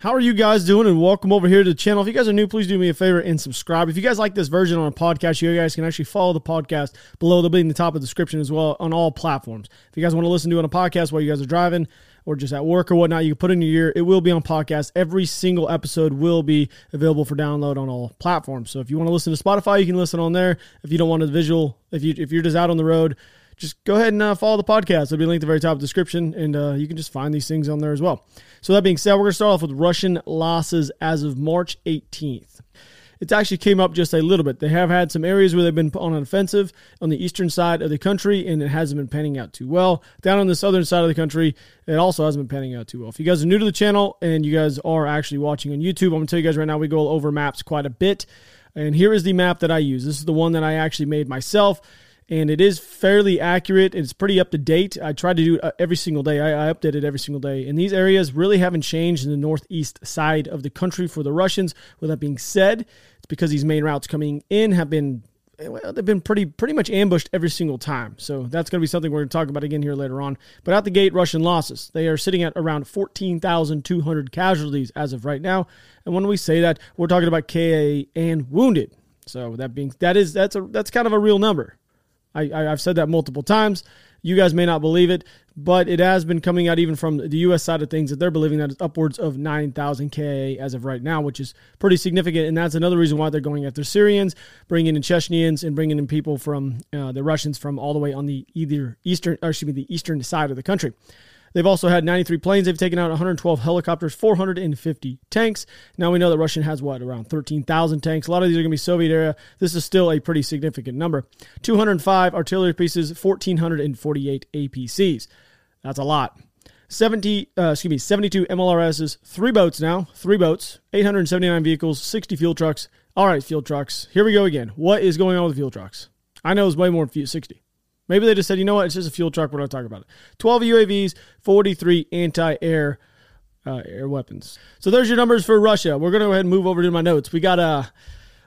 How are you guys doing? And welcome over here to the channel. If you guys are new, please do me a favor and subscribe. If you guys like this version on a podcast, you guys can actually follow the podcast below. They'll be in the top of the description as well on all platforms. If you guys want to listen to it on a podcast while you guys are driving or just at work or whatnot, you can put in your ear. It will be on podcast. Every single episode will be available for download on all platforms. So if you want to listen to Spotify, you can listen on there. If you don't want a visual, if you if you're just out on the road, just go ahead and uh, follow the podcast. It'll be linked at the very top of the description, and uh, you can just find these things on there as well. So that being said, we're going to start off with Russian losses as of March 18th. It actually came up just a little bit. They have had some areas where they've been on an offensive on the eastern side of the country, and it hasn't been panning out too well. Down on the southern side of the country, it also hasn't been panning out too well. If you guys are new to the channel and you guys are actually watching on YouTube, I'm going to tell you guys right now, we go over maps quite a bit. And here is the map that I use. This is the one that I actually made myself and it is fairly accurate. It's pretty up to date. I try to do it uh, every single day. I, I update it every single day. And these areas really haven't changed in the northeast side of the country for the Russians. With that being said, it's because these main routes coming in have been well, they've been pretty pretty much ambushed every single time. So that's going to be something we're going to talk about again here later on. But out the gate, Russian losses. They are sitting at around 14,200 casualties as of right now. And when we say that, we're talking about KIA and wounded. So that being that is that's a that's kind of a real number. I, have said that multiple times. You guys may not believe it, but it has been coming out even from the U.S. side of things that they're believing that it's upwards of 9,000 KIA as of right now, which is pretty significant. And that's another reason why they're going after Syrians, bringing in Chechens, and bringing in people from uh, the Russians from all the way on the either eastern, excuse me, the eastern side of the country. They've also had 93 planes. They've taken out 112 helicopters, 450 tanks. Now we know that Russia has what around 13,000 tanks. A lot of these are going to be Soviet era. This is still a pretty significant number. 205 artillery pieces, 1,448 APCs. That's a lot. 70, uh, excuse me, 72 MLRSs, three boats now, three boats, 879 vehicles, 60 fuel trucks. All right, fuel trucks. Here we go again. What is going on with fuel trucks? I know it's way more than 60. Maybe they just said, you know what, it's just a fuel truck. We're not talking about it. 12 UAVs, 43 anti air uh, air weapons. So there's your numbers for Russia. We're going to go ahead and move over to my notes. We got uh,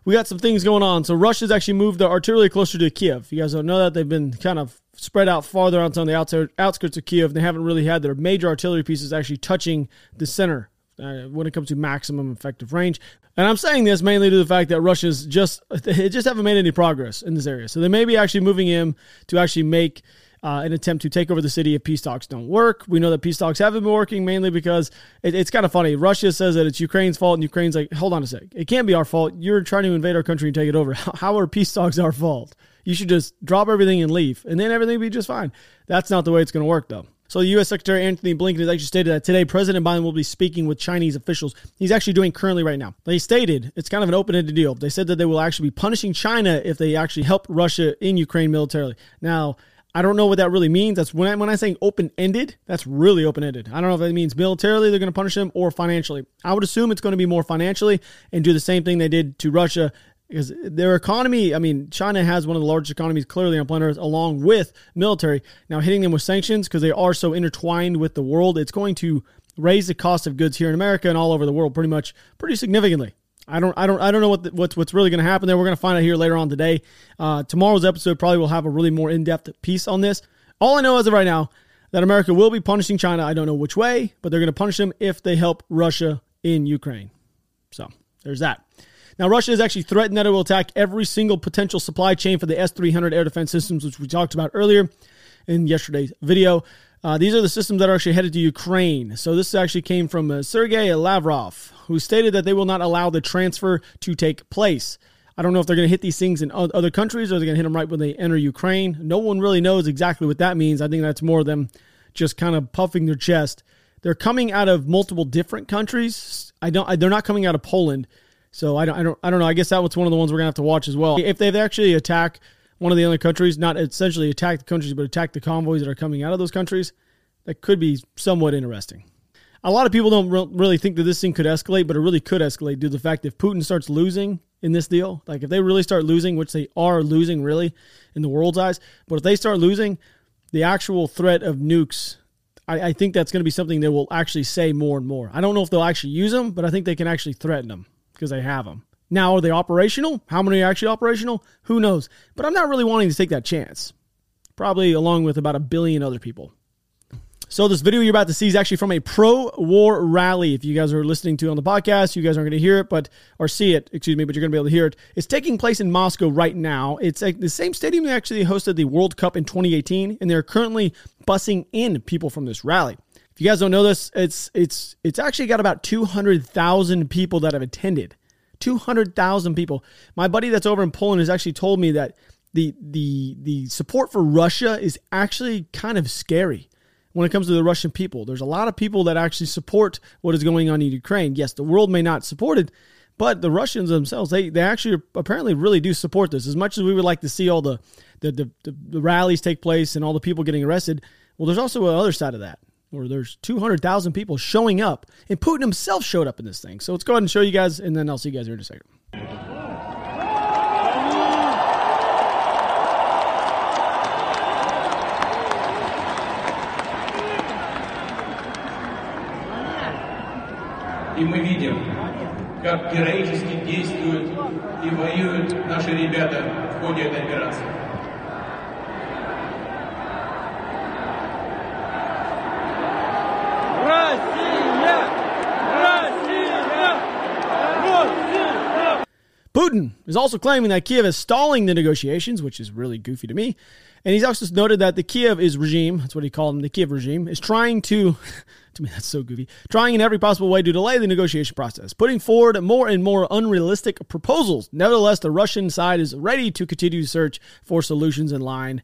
we got some things going on. So Russia's actually moved their artillery closer to Kiev. You guys don't know that they've been kind of spread out farther on the outskirts of Kiev. They haven't really had their major artillery pieces actually touching the center uh, when it comes to maximum effective range. And I'm saying this mainly to the fact that Russia's just they just haven't made any progress in this area. So they may be actually moving in to actually make uh, an attempt to take over the city if peace talks don't work. We know that peace talks haven't been working mainly because it, it's kind of funny. Russia says that it's Ukraine's fault, and Ukraine's like, hold on a sec, it can't be our fault. You're trying to invade our country and take it over. How are peace talks our fault? You should just drop everything and leave, and then everything will be just fine. That's not the way it's going to work, though. So, the U.S. Secretary Antony Blinken has actually stated that today President Biden will be speaking with Chinese officials. He's actually doing currently right now. They stated it's kind of an open ended deal. They said that they will actually be punishing China if they actually help Russia in Ukraine militarily. Now, I don't know what that really means. That's when, I, when I'm saying open ended, that's really open ended. I don't know if that means militarily they're going to punish them or financially. I would assume it's going to be more financially and do the same thing they did to Russia because their economy, I mean, China has one of the largest economies clearly on planet Earth, along with military. Now, hitting them with sanctions because they are so intertwined with the world, it's going to raise the cost of goods here in America and all over the world pretty much, pretty significantly. I don't, I don't, I don't know what the, what's what's really going to happen there. We're going to find out here later on today. Uh, tomorrow's episode probably will have a really more in depth piece on this. All I know as of right now that America will be punishing China. I don't know which way, but they're going to punish them if they help Russia in Ukraine. So there's that. Now, Russia has actually threatened that it will attack every single potential supply chain for the S 300 air defense systems, which we talked about earlier in yesterday's video. Uh, these are the systems that are actually headed to Ukraine. So, this actually came from uh, Sergei Lavrov, who stated that they will not allow the transfer to take place. I don't know if they're going to hit these things in other countries or they're going to hit them right when they enter Ukraine. No one really knows exactly what that means. I think that's more them just kind of puffing their chest. They're coming out of multiple different countries. I don't. They're not coming out of Poland. So I don't, I don't, I don't know. I guess that was one of the ones we're gonna have to watch as well. If they've actually attack one of the other countries, not essentially attack the countries, but attack the convoys that are coming out of those countries, that could be somewhat interesting. A lot of people don't re- really think that this thing could escalate, but it really could escalate due to the fact if Putin starts losing in this deal, like if they really start losing, which they are losing really in the world's eyes, but if they start losing, the actual threat of nukes I, I, think that's going to be something they will actually say more and more. I don't know if they'll actually use them, but I think they can actually threaten them because they have them. Now, are they operational? How many are actually operational? Who knows? But I'm not really wanting to take that chance. Probably along with about a billion other people. So this video you're about to see is actually from a pro-war rally. If you guys are listening to it on the podcast, you guys aren't going to hear it, but or see it, excuse me, but you're going to be able to hear it. It's taking place in Moscow right now. It's the same stadium that actually hosted the World Cup in 2018, and they're currently bussing in people from this rally. If you guys don't know this, it's it's it's actually got about 200,000 people that have attended. 200,000 people. My buddy that's over in Poland has actually told me that the the the support for Russia is actually kind of scary when it comes to the Russian people. There's a lot of people that actually support what is going on in Ukraine. Yes, the world may not support it, but the Russians themselves, they, they actually apparently really do support this. As much as we would like to see all the, the, the, the, rallies take place and all the people getting arrested, well, there's also another side of that where there's 200,000 people showing up, and Putin himself showed up in this thing. So let's go ahead and show you guys, and then I'll see you guys here in a second. И мы видим, как героически действуют и воюют наши ребята в ходе этой операции. Putin is also claiming that Kiev is stalling the negotiations, which is really goofy to me. And he's also noted that the Kiev is regime, that's what he called them, the Kiev regime, is trying to, to me that's so goofy, trying in every possible way to delay the negotiation process, putting forward more and more unrealistic proposals. Nevertheless, the Russian side is ready to continue to search for solutions in line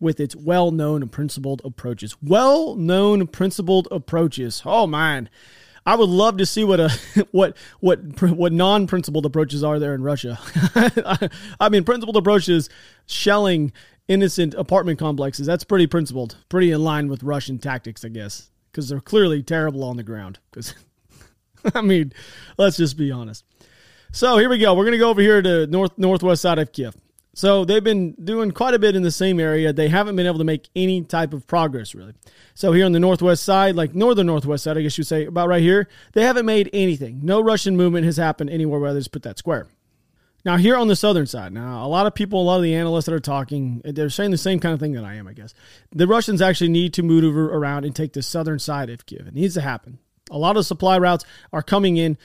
with its well-known and principled approaches. Well-known principled approaches. Oh man. I would love to see what a what what what non-principled approaches are there in Russia. I mean, principled approaches shelling innocent apartment complexes. That's pretty principled, pretty in line with Russian tactics, I guess, because they're clearly terrible on the ground. Because I mean, let's just be honest. So here we go. We're gonna go over here to north northwest side of Kiev. So they've been doing quite a bit in the same area. They haven't been able to make any type of progress really. So here on the northwest side, like northern northwest side, I guess you say about right here, they haven't made anything. No Russian movement has happened anywhere where they just put that square. Now here on the southern side, now a lot of people, a lot of the analysts that are talking, they're saying the same kind of thing that I am, I guess. The Russians actually need to move around and take the southern side of Kiev. It needs to happen. A lot of supply routes are coming in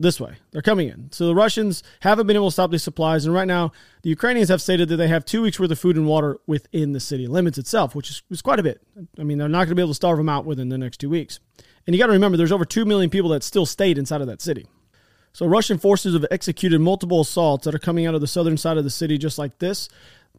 this way. They're coming in. So the Russians haven't been able to stop these supplies. And right now, the Ukrainians have stated that they have two weeks worth of food and water within the city limits itself, which is, is quite a bit. I mean, they're not going to be able to starve them out within the next two weeks. And you got to remember, there's over 2 million people that still stayed inside of that city. So Russian forces have executed multiple assaults that are coming out of the southern side of the city just like this.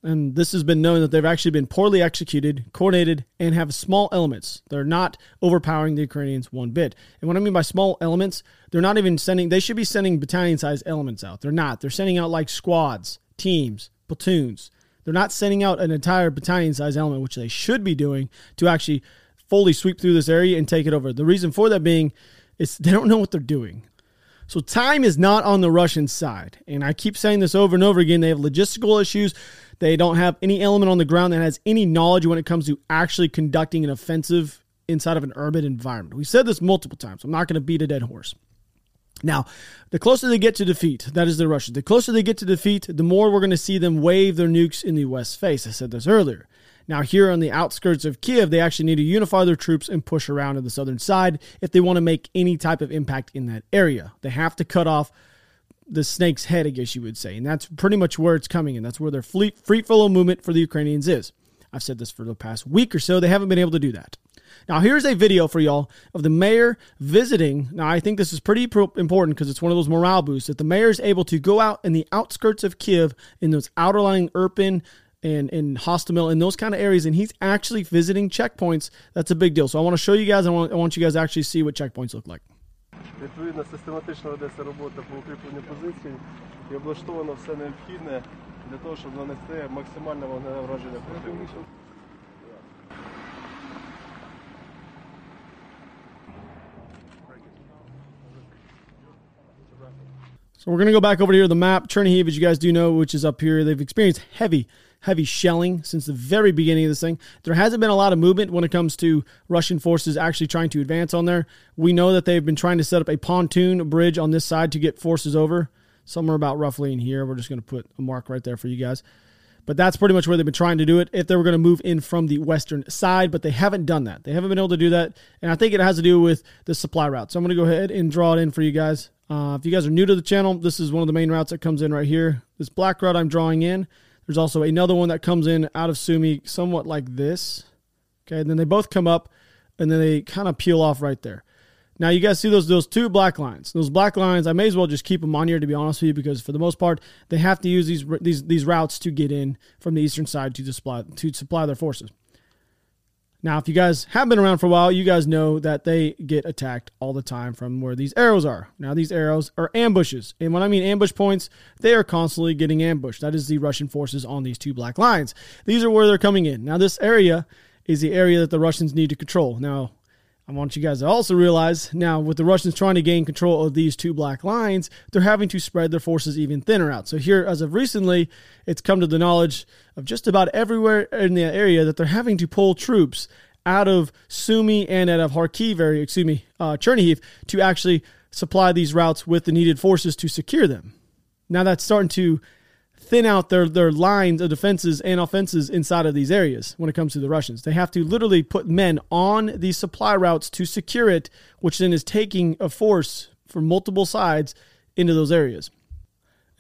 And this has been known that they've actually been poorly executed, coordinated, and have small elements. They're not overpowering the Ukrainians one bit. And what I mean by small elements, they're not even sending, they should be sending battalion sized elements out. They're not. They're sending out like squads, teams, platoons. They're not sending out an entire battalion sized element, which they should be doing to actually fully sweep through this area and take it over. The reason for that being is they don't know what they're doing. So time is not on the Russian side. And I keep saying this over and over again. They have logistical issues. They don't have any element on the ground that has any knowledge when it comes to actually conducting an offensive inside of an urban environment. We said this multiple times. I'm not going to beat a dead horse. Now, the closer they get to defeat, that is the Russians, the closer they get to defeat, the more we're going to see them wave their nukes in the west face. I said this earlier. Now, here on the outskirts of Kiev, they actually need to unify their troops and push around to the southern side if they want to make any type of impact in that area. They have to cut off the snake's head, I guess you would say. And that's pretty much where it's coming in. That's where their free, free flow movement for the Ukrainians is. I've said this for the past week or so. They haven't been able to do that. Now, here's a video for y'all of the mayor visiting. Now, I think this is pretty important because it's one of those morale boosts that the mayor is able to go out in the outskirts of Kiev in those outerlying urban and in Hostomel in those kind of areas, and he's actually visiting checkpoints. That's a big deal. So I want to show you guys. I want, I want you guys to actually see what checkpoints look like. Відповідно, систематично ведеться робота по укріпленню позицій і облаштовано все необхідне для того, щоб нанести максимальне вогневе враження противника. So we're going to go back over here to the map. Chernihiv, as you guys do know, which is up here, they've experienced heavy heavy shelling since the very beginning of this thing. There hasn't been a lot of movement when it comes to Russian forces actually trying to advance on there. We know that they've been trying to set up a pontoon bridge on this side to get forces over, somewhere about roughly in here. We're just going to put a mark right there for you guys. But that's pretty much where they've been trying to do it if they were going to move in from the western side, but they haven't done that. They haven't been able to do that. And I think it has to do with the supply route. So I'm going to go ahead and draw it in for you guys. Uh, if you guys are new to the channel, this is one of the main routes that comes in right here. This black route I'm drawing in. There's also another one that comes in out of Sumy, somewhat like this. Okay, and then they both come up and then they kind of peel off right there. Now you guys see those those two black lines. Those black lines, I may as well just keep them on here to be honest with you, because for the most part, they have to use these these these routes to get in from the eastern side to supply to supply their forces. Now, if you guys have been around for a while, you guys know that they get attacked all the time from where these arrows are. Now, these arrows are ambushes. And when I mean ambush points, they are constantly getting ambushed. That is the Russian forces on these two black lines. These are where they're coming in. Now, this area is the area that the Russians need to control. Now, I want you guys to also realize now, with the Russians trying to gain control of these two black lines, they're having to spread their forces even thinner out. So, here, as of recently, it's come to the knowledge of just about everywhere in the area that they're having to pull troops out of Sumy and out of Kharkiv area, excuse me, uh, Chernihiv, to actually supply these routes with the needed forces to secure them. Now, that's starting to thin out their, their lines of defenses and offenses inside of these areas when it comes to the Russians. They have to literally put men on these supply routes to secure it, which then is taking a force from multiple sides into those areas.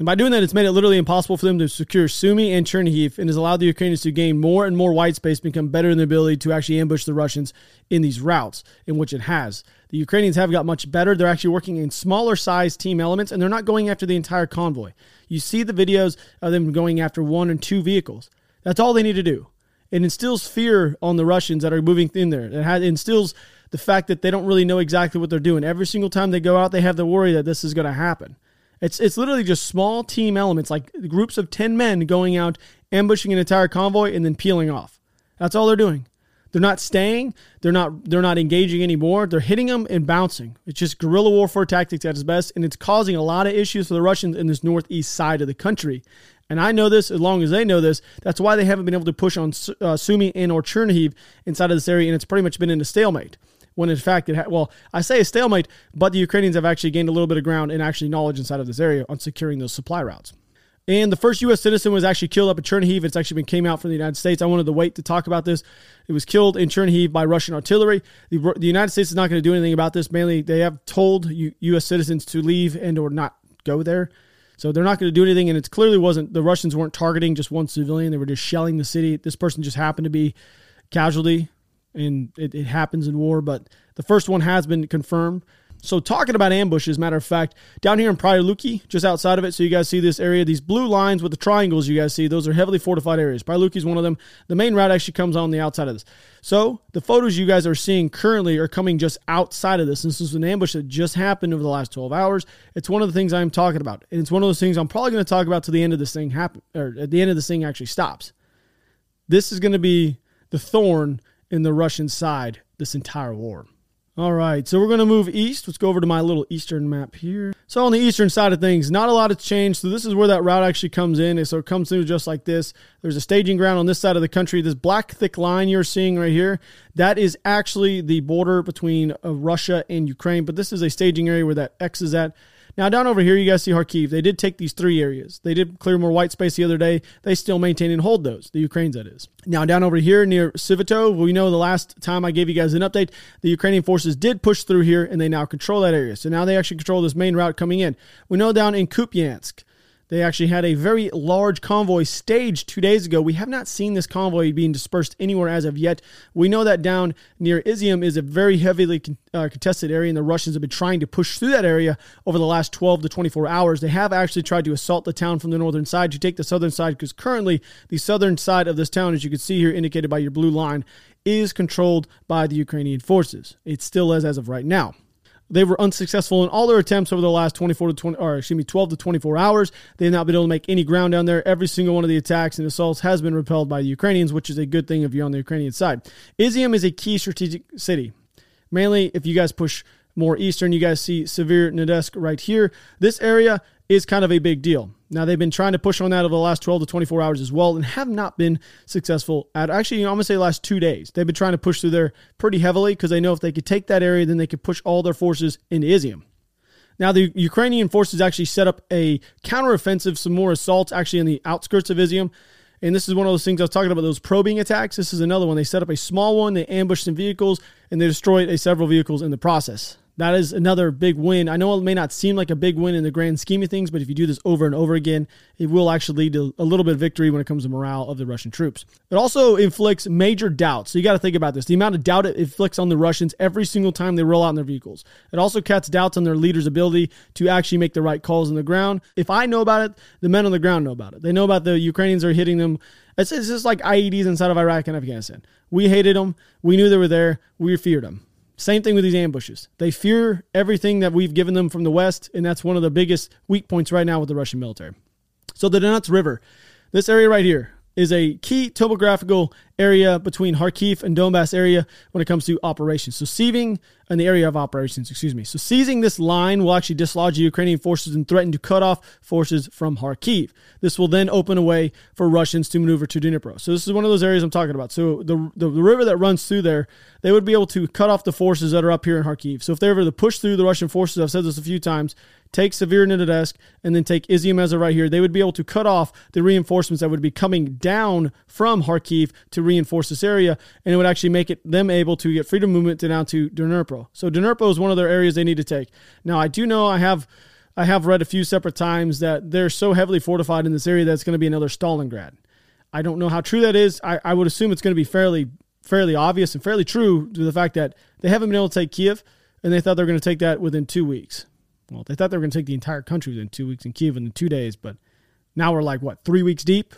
And by doing that, it's made it literally impossible for them to secure Sumy and Chernihiv and has allowed the Ukrainians to gain more and more white space, become better in the ability to actually ambush the Russians in these routes, in which it has. The Ukrainians have got much better. They're actually working in smaller size team elements and they're not going after the entire convoy. You see the videos of them going after one and two vehicles. That's all they need to do. It instills fear on the Russians that are moving in there. It instills the fact that they don't really know exactly what they're doing. Every single time they go out, they have the worry that this is going to happen. It's it's literally just small team elements, like groups of ten men going out, ambushing an entire convoy, and then peeling off. That's all they're doing. They're not staying. They're not. They're not engaging anymore. They're hitting them and bouncing. It's just guerrilla warfare tactics at its best, and it's causing a lot of issues for the Russians in this northeast side of the country. And I know this as long as they know this. That's why they haven't been able to push on uh, Sumy and or Chernihiv inside of this area, and it's pretty much been in a stalemate when in fact it ha- well I say a stalemate, but the Ukrainians have actually gained a little bit of ground and actually knowledge inside of this area on securing those supply routes. And the first U.S. citizen was actually killed up at Chernihiv. It's actually been came out from the United States. I wanted to wait to talk about this. It was killed in Chernihiv by Russian artillery. The, the United States is not going to do anything about this. Mainly, they have told U, U.S. citizens to leave and or not go there. So they're not going to do anything. And it clearly wasn't the Russians weren't targeting just one civilian. They were just shelling the city. This person just happened to be casualty and it, it happens in war, but the first one has been confirmed. So talking about ambushes, matter of fact, down here in Pryluki, just outside of it, so you guys see this area, these blue lines with the triangles you guys see, those are heavily fortified areas. Pryluki is one of them. The main route actually comes on the outside of this. So the photos you guys are seeing currently are coming just outside of this. This is an ambush that just happened over the last 12 hours. It's one of the things I'm talking about. And it's one of those things I'm probably going to talk about to the end of this thing happen or at the end of this thing actually stops. This is going to be the thorn in the Russian side this entire war. All right, so we're going to move east. Let's go over to my little eastern map here. So on the eastern side of things, not a lot has changed. So this is where that route actually comes in. And So it comes through just like this. There's a staging ground on this side of the country. This black thick line you're seeing right here, that is actually the border between uh, Russia and Ukraine. But this is a staging area where that X is at. Now, down over here, you guys see Kharkiv. They did take these three areas. They did clear more white space the other day. They still maintain and hold those, the Ukrainians, that is. Now, down over here near Sivito, we know the last time I gave you guys an update, the Ukrainian forces did push through here and they now control that area. So now they actually control this main route coming in. We know down in Kupiansk, they actually had a very large convoy staged two days ago. We have not seen this convoy being dispersed anywhere as of yet. We know that down near Izium is a very heavily uh, contested area, and the Russians have been trying to push through that area over the last 12 to 24 hours. They have actually tried to assault the town from the northern side to take the southern side because currently the southern side of this town, as you can see here, indicated by your blue line, is controlled by the Ukrainian forces. It still is as of right now. They were unsuccessful in all their attempts over the last 24 to 20, or excuse me, 12 to 24 hours. They have not been able to make any ground down there. Every single one of the attacks and assaults has been repelled by the Ukrainians, which is a good thing if you're on the Ukrainian side. Izium is a key strategic city. Mainly, if you guys push more eastern, you guys see Severodonetsk right here. This area is kind of a big deal. Now they've been trying to push on that over the last 12 to 24 hours as well and have not been successful at actually you know, I'm gonna say last two days. They've been trying to push through there pretty heavily because they know if they could take that area, then they could push all their forces into Izium. Now the Ukrainian forces actually set up a counteroffensive, some more assaults actually in the outskirts of Izium. And this is one of those things I was talking about, those probing attacks. This is another one. They set up a small one, they ambushed some vehicles, and they destroyed a several vehicles in the process. That is another big win. I know it may not seem like a big win in the grand scheme of things, but if you do this over and over again, it will actually lead to a little bit of victory when it comes to morale of the Russian troops. It also inflicts major doubt. So you got to think about this. The amount of doubt it inflicts on the Russians every single time they roll out in their vehicles. It also casts doubts on their leaders' ability to actually make the right calls on the ground. If I know about it, the men on the ground know about it. They know about the Ukrainians are hitting them. It's, it's just like IEDs inside of Iraq and Afghanistan. We hated them. We knew they were there. We feared them. Same thing with these ambushes. They fear everything that we've given them from the West, and that's one of the biggest weak points right now with the Russian military. So, the Donets River, this area right here, is a key topographical area between Kharkiv and Donbass area when it comes to operations. So seizing in the area of operations, excuse me. So seizing this line will actually dislodge the Ukrainian forces and threaten to cut off forces from Kharkiv. This will then open a way for Russians to maneuver to Dnipro. So this is one of those areas I'm talking about. So the, the, the river that runs through there, they would be able to cut off the forces that are up here in Kharkiv. So if they were to push through the Russian forces, I've said this a few times, take Severodonetsk, and then take Izium as right here, they would be able to cut off the reinforcements that would be coming down from Kharkiv to reinforce this area, and it would actually make it them able to get freedom movement down to Dnipro. So Dnipro is one of their areas they need to take. Now I do know I have I have read a few separate times that they're so heavily fortified in this area that it's going to be another Stalingrad. I don't know how true that is. I, I would assume it's going to be fairly fairly obvious and fairly true to the fact that they haven't been able to take Kiev, and they thought they were going to take that within two weeks. Well, they thought they were going to take the entire country within two weeks in Kiev in two days, but now we're like what three weeks deep.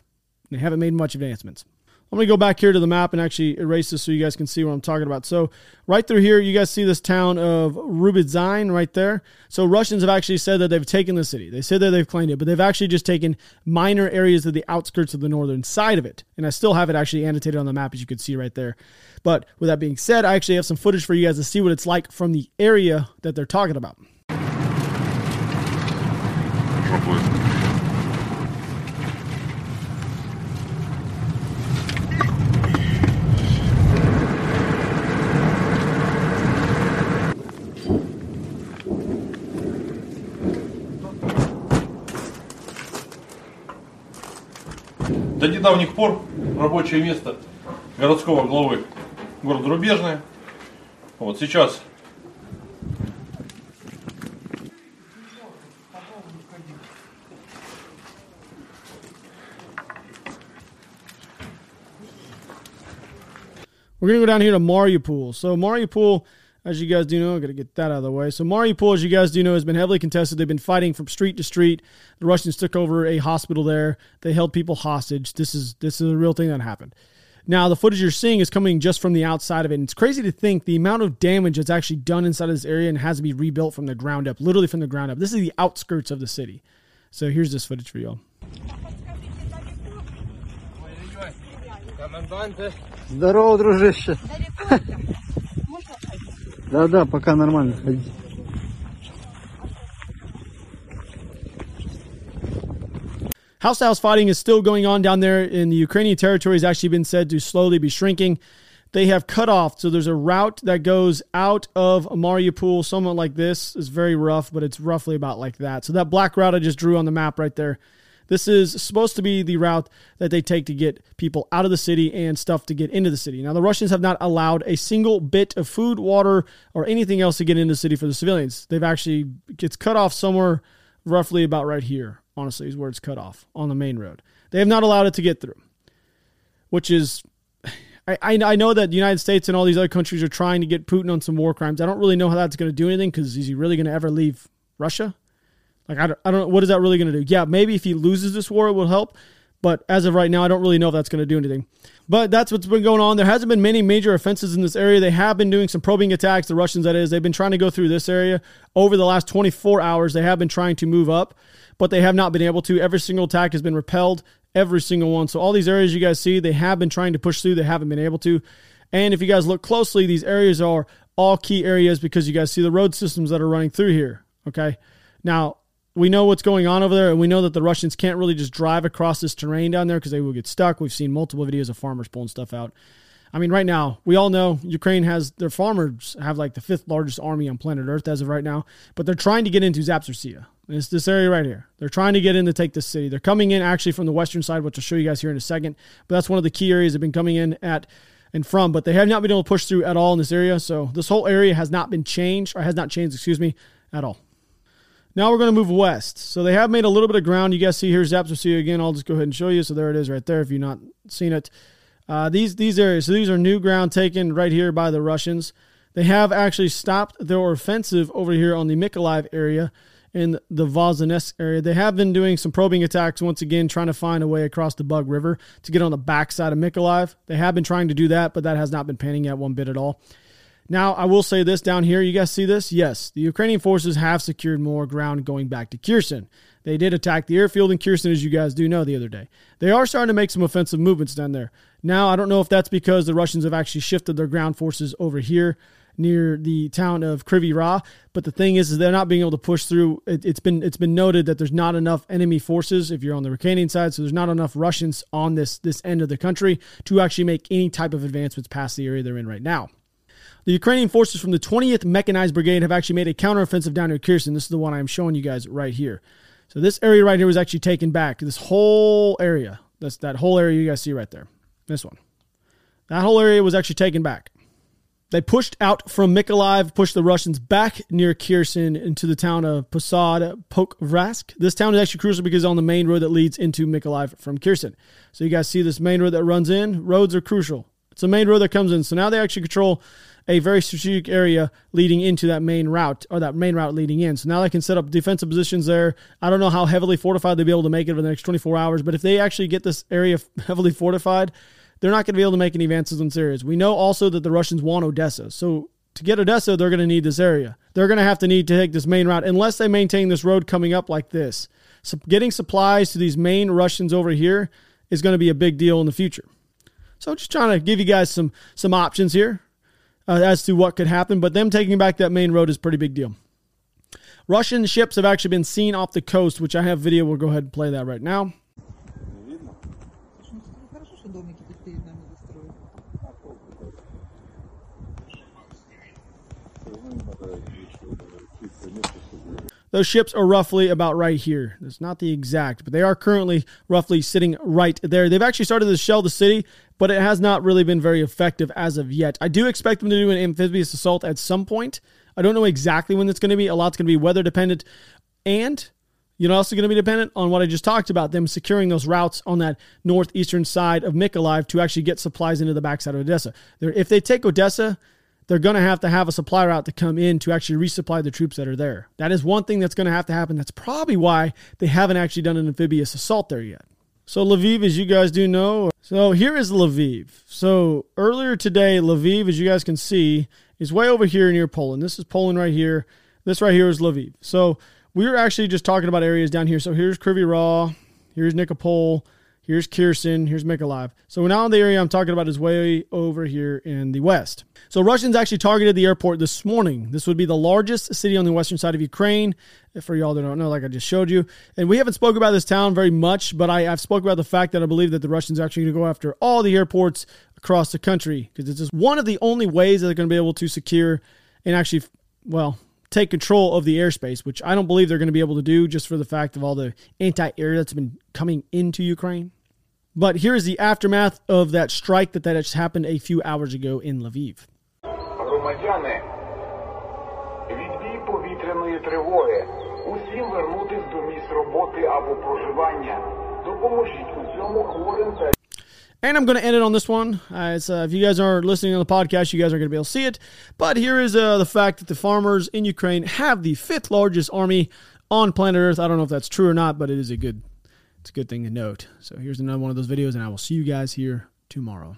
They haven't made much advancements. I'm going to go back here to the map and actually erase this so you guys can see what I'm talking about. So right through here, you guys see this town of Rubizhne right there. So Russians have actually said that they've taken the city. They said that they've claimed it, but they've actually just taken minor areas of the outskirts of the northern side of it. And I still have it actually annotated on the map, as you can see right there. But with that being said, I actually have some footage for you guys to see what it's like from the area that they're talking about. До недавних пор рабочее место городского главы города Рубежное. Вот сейчас We're going to go down here to Mariupol. So Mariupol, as you guys do know, I'm going to get that out of the way. So Mariupol, as you guys do know, has been heavily contested. They've been fighting from street to street. The Russians took over a hospital there. They held people hostage. This is this is a real thing that happened. Now, the footage you're seeing is coming just from the outside of it. And it's crazy to think the amount of damage that's actually done inside of this area and has to be rebuilt from the ground up, literally from the ground up. This is the outskirts of the city. So here's this footage for y'all. Здорово, дружище. Да-да, пока нормально, ходи. House to house fighting is still going on down there in the Ukrainian territory has actually been said to slowly be shrinking. They have cut off, so there's a route that goes out of Mariupol, somewhat like this. It's very rough, but it's roughly about like that. So that black route I just drew on the map right there. this is supposed to be the route that they take to get people out of the city and stuff to get into the city. Now, the Russians have not allowed a single bit of food, water, or anything else to get into the city for the civilians. They've actually, it's cut off somewhere roughly about right here, honestly, is where it's cut off on the main road. They have not allowed it to get through, which is I, I know that the United States and all these other countries are trying to get Putin on some war crimes. I don't really know how that's going to do anything because is he really going to ever leave Russia? Like, I don't, I don't know. What is that really going to do? Yeah, maybe if he loses this war, it will help. But as of right now, I don't really know if that's going to do anything. But that's what's been going on. There hasn't been many major offenses in this area. They have been doing some probing attacks, the Russians, that is. They've been trying to go through this area over the last 24 hours. They have been trying to move up, but they have not been able to. Every single attack has been repelled, every single one. So, all these areas you guys see, they have been trying to push through. They haven't been able to. And if you guys look closely, these areas are all key areas because you guys see the road systems that are running through here. Okay. Now, we know what's going on over there, and we know that the Russians can't really just drive across this terrain down there because they will get stuck. We've seen multiple videos of farmers pulling stuff out. I mean, right now, we all know Ukraine has their farmers have like the fifth largest army on planet Earth as of right now, but they're trying to get into Zaporizhia. It's this area right here. They're trying to get in to take this city. They're coming in actually from the western side, which I'll show you guys here in a second. But that's one of the key areas they've been coming in at and from, but they have not been able to push through at all in this area. So this whole area has not been changed, or has not changed, excuse me, at all. Now we're going to move west. So they have made a little bit of ground. You guys see here Zaporizhia again. I'll just go ahead and show you. So there it is right there if you've not seen it. Uh, these these areas, so these are new ground taken right here by the Russians. They have actually stopped their offensive over here on the Mykolaiv area in the Voznesensk area. They have been doing some probing attacks once again, trying to find a way across the Bug River to get on the backside of Mykolaiv. They have been trying to do that, but that has not been panning out one bit at all. Now, I will say this down here. You guys see this? Yes, the Ukrainian forces have secured more ground going back to Kherson. They did attack the airfield in Kherson, as you guys do know, the other day. They are starting to make some offensive movements down there. Now, I don't know if that's because the Russians have actually shifted their ground forces over here near the town of Kryvyi Rih. But the thing is, is they're not being able to push through. It, has been it's been noted that there's not enough enemy forces if you're on the Ukrainian side, so there's not enough Russians on this this end of the country to actually make any type of advancements past the area they're in right now. The Ukrainian forces from the 20th Mechanized Brigade have actually made a counteroffensive down near Kherson. This is the one I'm showing you guys right here. So this area right here was actually taken back. This whole area, that's that whole area you guys see right there. This one. That whole area was actually taken back. They pushed out from Mykolaiv, pushed the Russians back near Kherson into the town of Posad Pokrovsk. This town is actually crucial because it's on the main road that leads into Mykolaiv from Kherson. So you guys see this main road that runs in. Roads are crucial. It's a main road that comes in. So now they actually control a very strategic area leading into that main route or that main route leading in. So now they can set up defensive positions there. I don't know how heavily fortified they'll be able to make it over the next 24 hours, but if they actually get this area heavily fortified, they're not going to be able to make any advances on Syria. We know also that the Russians want Odessa. So to get Odessa, they're going to need this area. They're going to have to need to take this main route unless they maintain this road coming up like this. So getting supplies to these main Russians over here is going to be a big deal in the future. So just trying to give you guys some some options here uh, as to what could happen, but them taking back that main road is pretty big deal. Russian ships have actually been seen off the coast, which I have video. We'll go ahead and play that right now. Those ships are roughly about right here. It's not the exact, but they are currently roughly sitting right there. They've actually started to shell the city, but it has not really been very effective as of yet. I do expect them to do an amphibious assault at some point. I don't know exactly when it's going to be. A lot's going to be weather dependent and you know, also going to be dependent on what I just talked about them securing those routes on that northeastern side of Mykolaiv to actually get supplies into the backside of Odessa. They're, if they take Odessa, they're going to have to have a supply route to come in to actually resupply the troops that are there. That is one thing that's going to have to happen. That's probably why they haven't actually done an amphibious assault there yet. So, Lviv, as you guys do know, so here is Lviv. So, earlier today, Lviv, as you guys can see, is way over here near Poland. This is Poland right here. This right here is Lviv. So, we were actually just talking about areas down here. So, here's Kryvyi Rih, here's Nikopol, Here's Kherson. Here's Mykolaiv. So now in the area I'm talking about is way over here in the west. So Russians actually targeted the airport this morning. This would be the largest city on the western side of Ukraine. For y'all that don't know, like I just showed you, and we haven't spoke about this town very much, but I, have spoke about the fact that I believe that the Russians are actually going to go after all the airports across the country because it's just one of the only ways that they're going to be able to secure and actually, well, take control of the airspace, which I don't believe they're going to be able to do just for the fact of all the anti air that's been coming into Ukraine. But here's the aftermath of that strike that, that just happened a few hours ago in Lviv. Громадяни, відбій повітряної тривоги. Усім вернутись до місць роботи або проживання. Допоможіть у цьому хворим та and I'm going to end it on this one. Uh, uh, if you guys are listening on the podcast, you guys are going to be able to see it. But here is uh, the fact that the farmers in Ukraine have the fifth largest army on planet Earth. I don't know if that's true or not, but it is a good, it's a good thing to note. So here's another one of those videos, and I will see you guys here tomorrow.